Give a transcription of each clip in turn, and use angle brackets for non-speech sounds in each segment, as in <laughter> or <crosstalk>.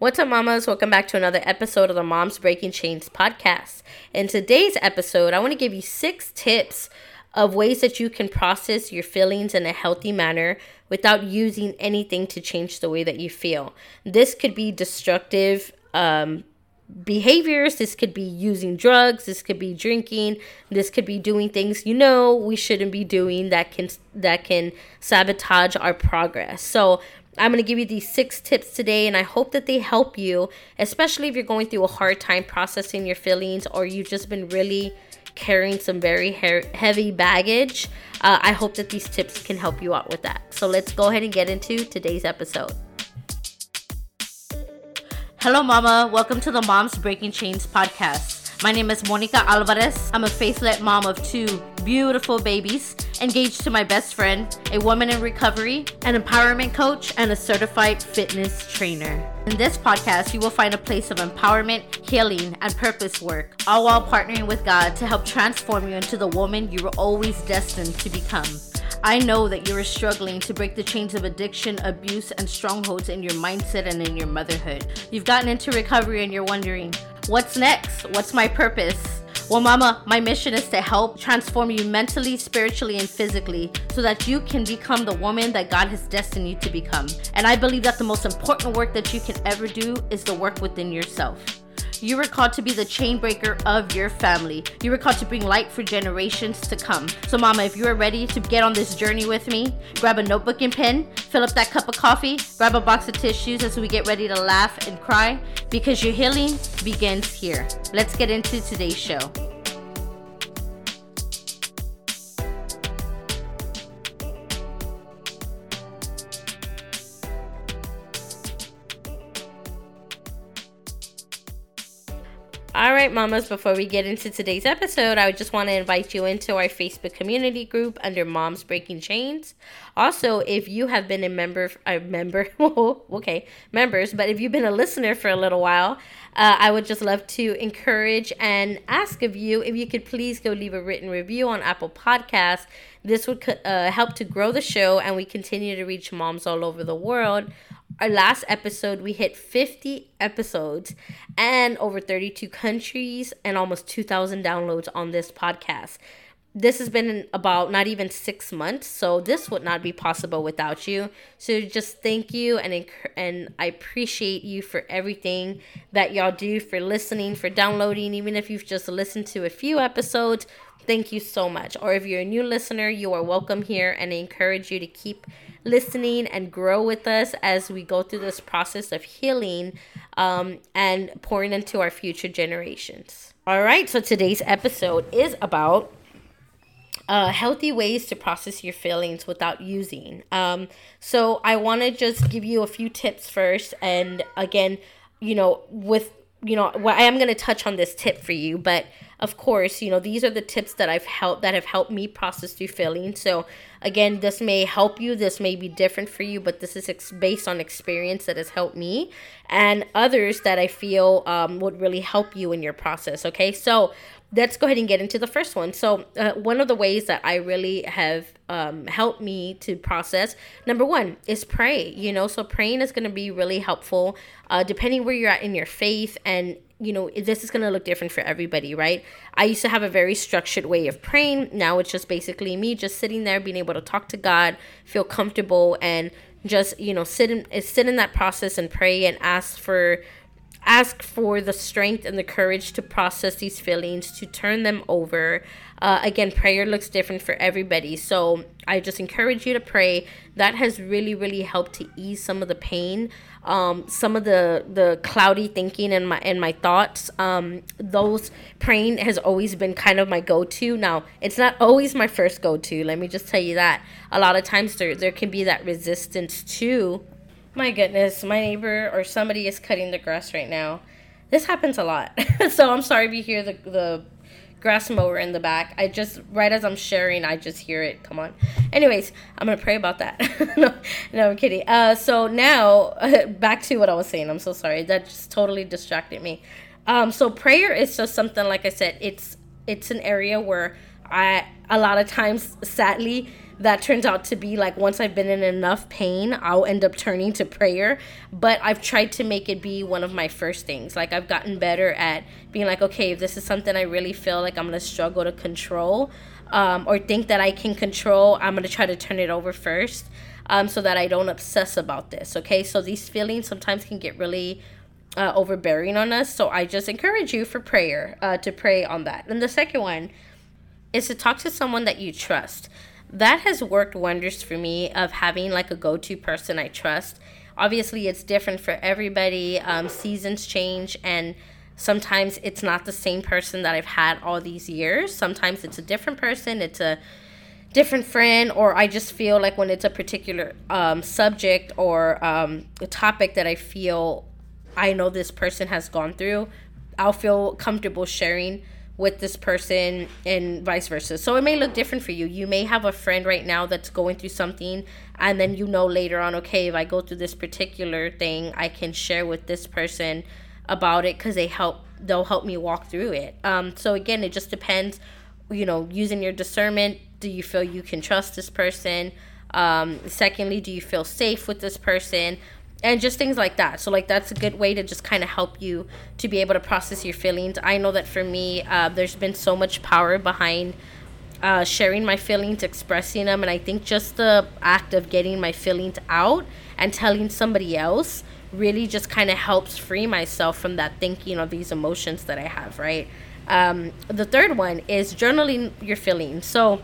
What's up, mamas? Welcome back to another episode of the Moms Breaking Chains podcast. In today's episode, I want to give you six tips of ways that you can process your feelings in a healthy manner without using anything to change the way that you feel. This could be destructive um, behaviors, this could be using drugs, this could be drinking, this could be doing things you know we shouldn't be doing that can that can sabotage our progress. So I'm going to give you these six tips today, and I hope that they help you, especially if you're going through a hard time processing your feelings or you've just been really carrying some very he- heavy baggage. Uh, I hope that these tips can help you out with that. So let's go ahead and get into today's episode. Hello, Mama. Welcome to the Moms Breaking Chains podcast. My name is Monica Alvarez. I'm a faith-led mom of two beautiful babies, engaged to my best friend, a woman in recovery, an empowerment coach, and a certified fitness trainer. In this podcast, you will find a place of empowerment, healing, and purpose work, all while partnering with God to help transform you into the woman you were always destined to become. I know that you are struggling to break the chains of addiction, abuse, and strongholds in your mindset and in your motherhood. You've gotten into recovery and you're wondering, What's next? What's my purpose? Well, Mama, my mission is to help transform you mentally, spiritually, and physically so that you can become the woman that God has destined you to become. And I believe that the most important work that you can ever do is the work within yourself. You were called to be the chain breaker of your family. You were called to bring light for generations to come. So, Mama, if you are ready to get on this journey with me, grab a notebook and pen, fill up that cup of coffee, grab a box of tissues as we get ready to laugh and cry because your healing begins here. Let's get into today's show. All right, mamas, before we get into today's episode, I would just want to invite you into our Facebook community group under Moms Breaking Chains. Also, if you have been a member, a member, <laughs> okay, members, but if you've been a listener for a little while, uh, I would just love to encourage and ask of you if you could please go leave a written review on Apple Podcasts. This would uh, help to grow the show and we continue to reach moms all over the world our last episode, we hit 50 episodes and over 32 countries and almost 2,000 downloads on this podcast. This has been about not even six months, so this would not be possible without you. So just thank you and and I appreciate you for everything that y'all do for listening, for downloading, even if you've just listened to a few episodes. Thank you so much. Or if you're a new listener, you are welcome here, and I encourage you to keep listening and grow with us as we go through this process of healing um, and pouring into our future generations. All right, so today's episode is about uh, healthy ways to process your feelings without using. Um, so I want to just give you a few tips first, and again, you know, with you know, well, I am going to touch on this tip for you, but of course, you know, these are the tips that I've helped that have helped me process through feelings. So again, this may help you. This may be different for you, but this is ex- based on experience that has helped me and others that I feel um, would really help you in your process. Okay, so let's go ahead and get into the first one. So, uh, one of the ways that I really have um, helped me to process, number one, is pray. You know, so praying is going to be really helpful, uh, depending where you're at in your faith and you know, this is going to look different for everybody, right? I used to have a very structured way of praying. Now it's just basically me just sitting there, being able to talk to God, feel comfortable, and just, you know, sit in, sit in that process and pray and ask for ask for the strength and the courage to process these feelings, to turn them over. Uh, again, prayer looks different for everybody. So I just encourage you to pray. That has really, really helped to ease some of the pain, um, some of the the cloudy thinking and my and my thoughts. Um, those praying has always been kind of my go to. Now it's not always my first go to. Let me just tell you that. A lot of times there there can be that resistance to my goodness, my neighbor or somebody is cutting the grass right now. This happens a lot. <laughs> so I'm sorry if you hear the the grass mower in the back. I just right as I'm sharing, I just hear it. Come on. Anyways, I'm gonna pray about that. <laughs> no, no, I'm kidding. Uh, so now <laughs> back to what I was saying. I'm so sorry. That just totally distracted me. Um, so prayer is just something like I said. It's it's an area where I a lot of times, sadly, that turns out to be like once I've been in enough pain, I'll end up turning to prayer. But I've tried to make it be one of my first things. Like I've gotten better at being like, okay, if this is something I really feel like I'm gonna struggle to control, um, or think that I can control, I'm gonna try to turn it over first. Um, so that I don't obsess about this. Okay, so these feelings sometimes can get really uh, overbearing on us. So I just encourage you for prayer uh, to pray on that. And the second one is to talk to someone that you trust that has worked wonders for me of having like a go-to person i trust. Obviously it's different for everybody um, seasons change and sometimes it's not the same person that i've had all these years. Sometimes it's a different person it's a different friend or i just feel like when it's a particular um, subject or um, a topic that i feel i know this person has gone through i'll feel comfortable sharing with this person and vice versa. So it may look different for you. You may have a friend right now that's going through something and then you know later on okay, if I go through this particular thing, I can share with this person about it cuz they help they'll help me walk through it. Um so again, it just depends you know, using your discernment, do you feel you can trust this person? Um secondly, do you feel safe with this person? And just things like that. So like that's a good way to just kind of help you to be able to process your feelings. I know that for me uh, there's been so much power behind uh, sharing my feelings expressing them and i think just the act of getting my feelings out and telling somebody else really just kind of helps free myself from that thinking of these emotions that i have right? Um, the third one is journaling your feelings. So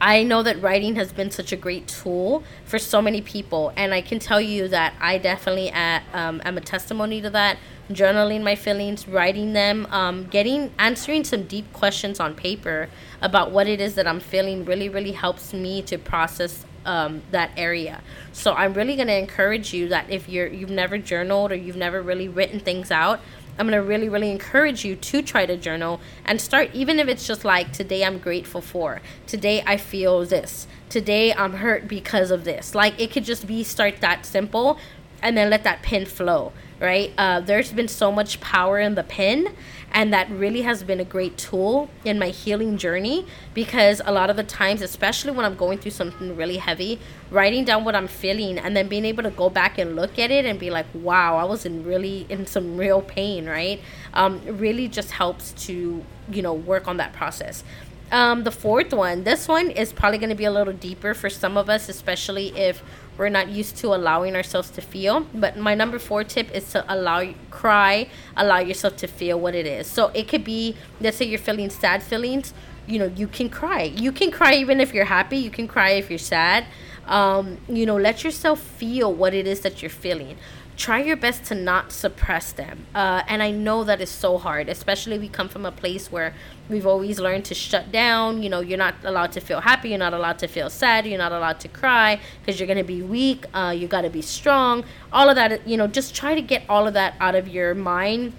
I know that writing has been such a great tool for so many people, and I can tell you that I definitely at, um, am a testimony to that. Journaling my feelings, writing them, um, getting answering some deep questions on paper about what it is that I'm feeling really, really helps me to process um, that area. So I'm really to encourage you that if you're you've never journaled or you've never really written things out, I'm going to really, really encourage you to try to journal and start, even if it's just like, today I'm grateful for, today I feel this, today I'm hurt because of this. Like, it could just be start that simple and then let that pen flow, right? Uh, there's been so much power in the pen and that really has been a great tool in my healing journey because a lot of the times especially when i'm going through something really heavy writing down what i'm feeling and then being able to go back and look at it and be like wow i was in really in some real pain right um, really just helps to you know work on that process um, the fourth one this one is probably going to be a little deeper for some of us especially if we're not used to allowing ourselves to feel. But my number four tip is to allow cry, allow yourself to feel what it is. So it could be, let's say you're feeling sad feelings, you know, you can cry. You can cry even if you're happy. You can cry if you're sad. Um, you know, let yourself feel what it is that you're feeling try your best to not suppress them. Uh, and I know that is so hard, especially we come from a place where we've always learned to shut down. You know, you're not allowed to feel happy, you're not allowed to feel sad, you're not allowed to cry because you're going to be weak. Uh, you got to be strong. All of that, you know, just try to get all of that out of your mind,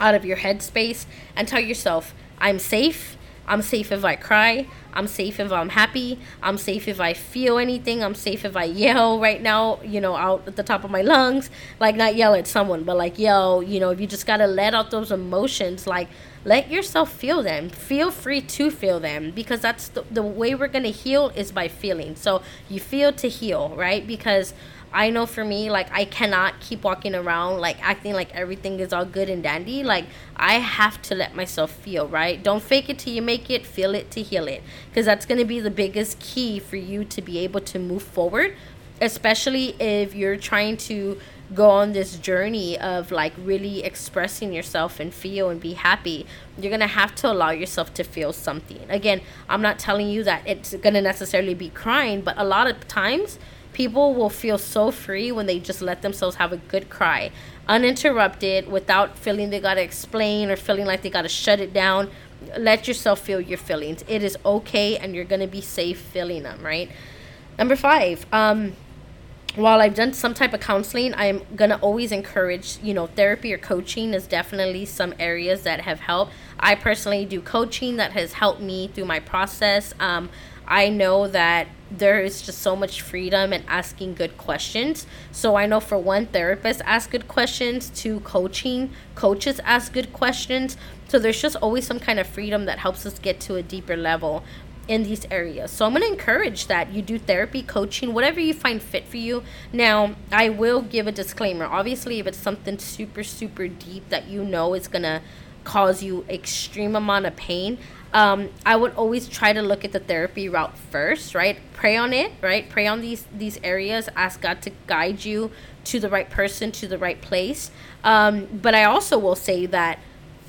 out of your headspace, and tell yourself, I'm safe. I'm safe if I cry. I'm safe if I'm happy. I'm safe if I feel anything. I'm safe if I yell right now, you know, out at the top of my lungs. Like, not yell at someone, but like yell, you know, if you just got to let out those emotions, like, let yourself feel them. Feel free to feel them because that's the, the way we're going to heal is by feeling. So you feel to heal, right? Because I know for me, like I cannot keep walking around like acting like everything is all good and dandy. Like I have to let myself feel, right? Don't fake it till you make it, feel it to heal it. Because that's gonna be the biggest key for you to be able to move forward, especially if you're trying to go on this journey of like really expressing yourself and feel and be happy you're gonna have to allow yourself to feel something again i'm not telling you that it's gonna necessarily be crying but a lot of times people will feel so free when they just let themselves have a good cry uninterrupted without feeling they gotta explain or feeling like they gotta shut it down let yourself feel your feelings it is okay and you're gonna be safe feeling them right number five um while I've done some type of counseling, I'm gonna always encourage, you know, therapy or coaching is definitely some areas that have helped. I personally do coaching that has helped me through my process. Um, I know that there is just so much freedom in asking good questions. So I know for one, therapists ask good questions, two, coaching coaches ask good questions. So there's just always some kind of freedom that helps us get to a deeper level. in these areas. So I'm going to encourage that you do therapy, coaching, whatever you find fit for you. Now, I will give a disclaimer. Obviously, if it's something super super deep that you know is going to cause you extreme amount of pain, um, I would always try to look at the therapy route first, right? Pray on it, right? Pray on these these areas. Ask God to guide you to the right person, to the right place. Um, but I also will say that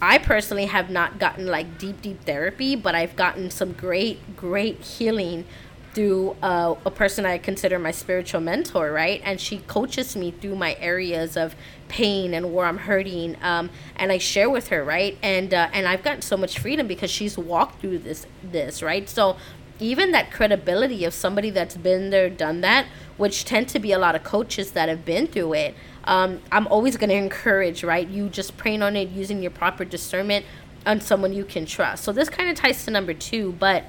I personally have not gotten like deep, deep therapy, but I've gotten some great, great healing through uh, a person I consider my spiritual mentor, right? And she coaches me through my areas of pain and where I'm hurting, um, and I share with her, right? And uh, and I've gotten so much freedom because she's walked through this, this, right? So even that credibility of somebody that's been there, done that, which tend to be a lot of coaches that have been through it um, I'm always going to encourage, right? You just praying on it, using your proper discernment on someone you can trust. So this kind of ties to number two, but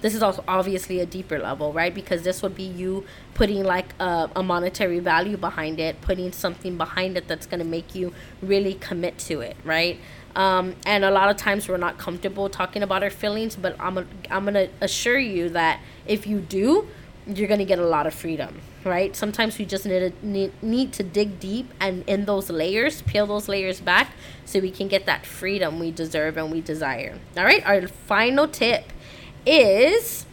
this is also obviously a deeper level, right? Because this would be you putting like a, a monetary value behind it, putting something behind it that's going to make you really commit to it, right? Um, and a lot of times we're not comfortable talking about our feelings, but I'm, I'm going to assure you that if you do, you're going to get a lot of freedom, right? Sometimes we just need to, need, need to dig deep and in those layers, peel those layers back so we can get that freedom we deserve and we desire. All right, our final tip is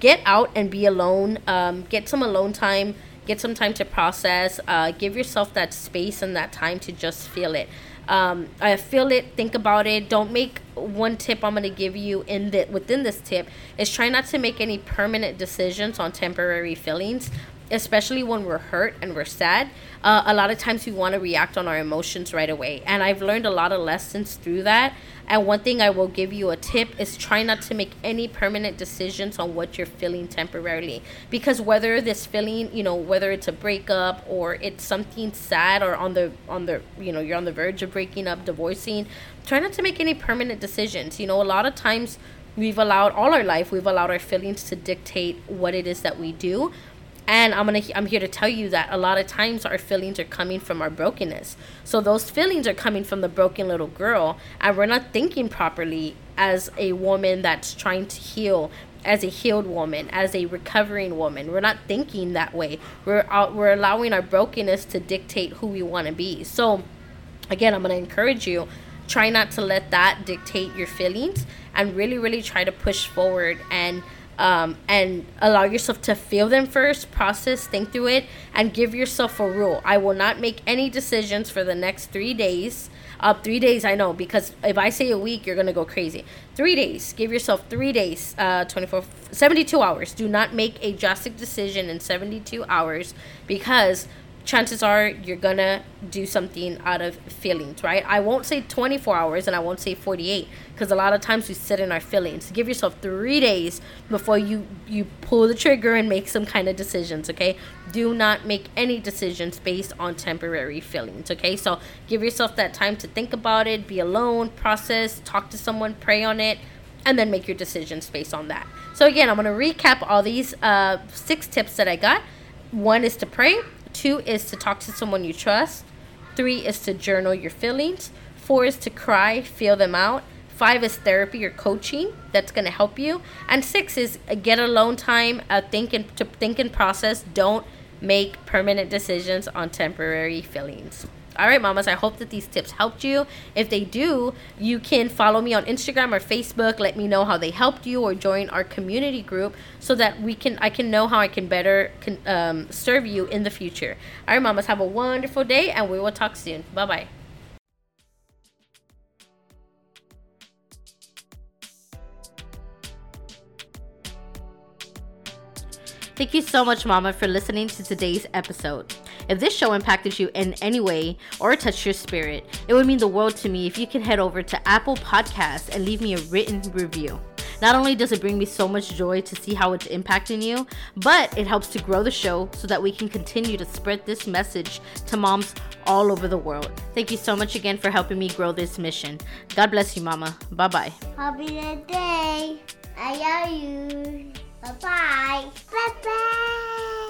get out and be alone, um, get some alone time, get some time to process, uh, give yourself that space and that time to just feel it. Um, I feel it, think about it. Don't make one tip I'm gonna give you in the within this tip. Is try not to make any permanent decisions on temporary feelings especially when we're hurt and we're sad, uh, a lot of times we want to react on our emotions right away. And I've learned a lot of lessons through that. And one thing I will give you a tip is try not to make any permanent decisions on what you're feeling temporarily. Because whether this feeling, you know, whether it's a breakup or it's something sad or on the on the you know, you're on the verge of breaking up, divorcing, try not to make any permanent decisions. You know, a lot of times we've allowed all our life we've allowed our feelings to dictate what it is that we do and i'm gonna i'm here to tell you that a lot of times our feelings are coming from our brokenness. So those feelings are coming from the broken little girl and we're not thinking properly as a woman that's trying to heal as a healed woman as a recovering woman. We're not thinking that way. We're out, we're allowing our brokenness to dictate who we want to be. So again i'm going to encourage you try not to let that dictate your feelings and really really try to push forward and um, and allow yourself to feel them first, process, think through it, and give yourself a rule. I will not make any decisions for the next three days. Uh, three days, I know, because if I say a week, you're going to go crazy. Three days. Give yourself three days, uh, 24, 72 hours. Do not make a drastic decision in 72 hours because chances are you're gonna do something out of feelings, right? I won't say 24 hours and I won't say 48 because a lot of times we sit in our feelings. Give yourself three days before you you pull the trigger and make some kind of decisions. Okay, do not make any decisions based on temporary feelings. Okay, so give yourself that time to think about it, be alone, process, talk to someone, pray on it, and then make your decisions based on that. So again, I'm gonna recap all these uh, six tips that I got. One is to pray. Two is to talk to someone you trust. Three is to journal your feelings. Four is to cry, feel them out. Five is therapy or coaching that's going to help you. And six is uh, get alone time, a think and, to think and process. Don't make permanent decisions on temporary feelings. All right, mamas, I hope that these tips helped you. If they do, you can follow me on Instagram or Facebook. Let me know how they helped you or join our community group so that we can I can know how I can better can, um, serve you in the future. All right, mamas, have a wonderful day and we will talk soon. Bye-bye. Thank you so much, Mama, for listening to today's episode. If this show impacted you in any way or touched your spirit, it would mean the world to me if you can head over to Apple Podcasts and leave me a written review. Not only does it bring me so much joy to see how it's impacting you, but it helps to grow the show so that we can continue to spread this message to moms all over the world. Thank you so much again for helping me grow this mission. God bless you, Mama. Bye bye. Happy day. I love you. Bye bye. Bye bye.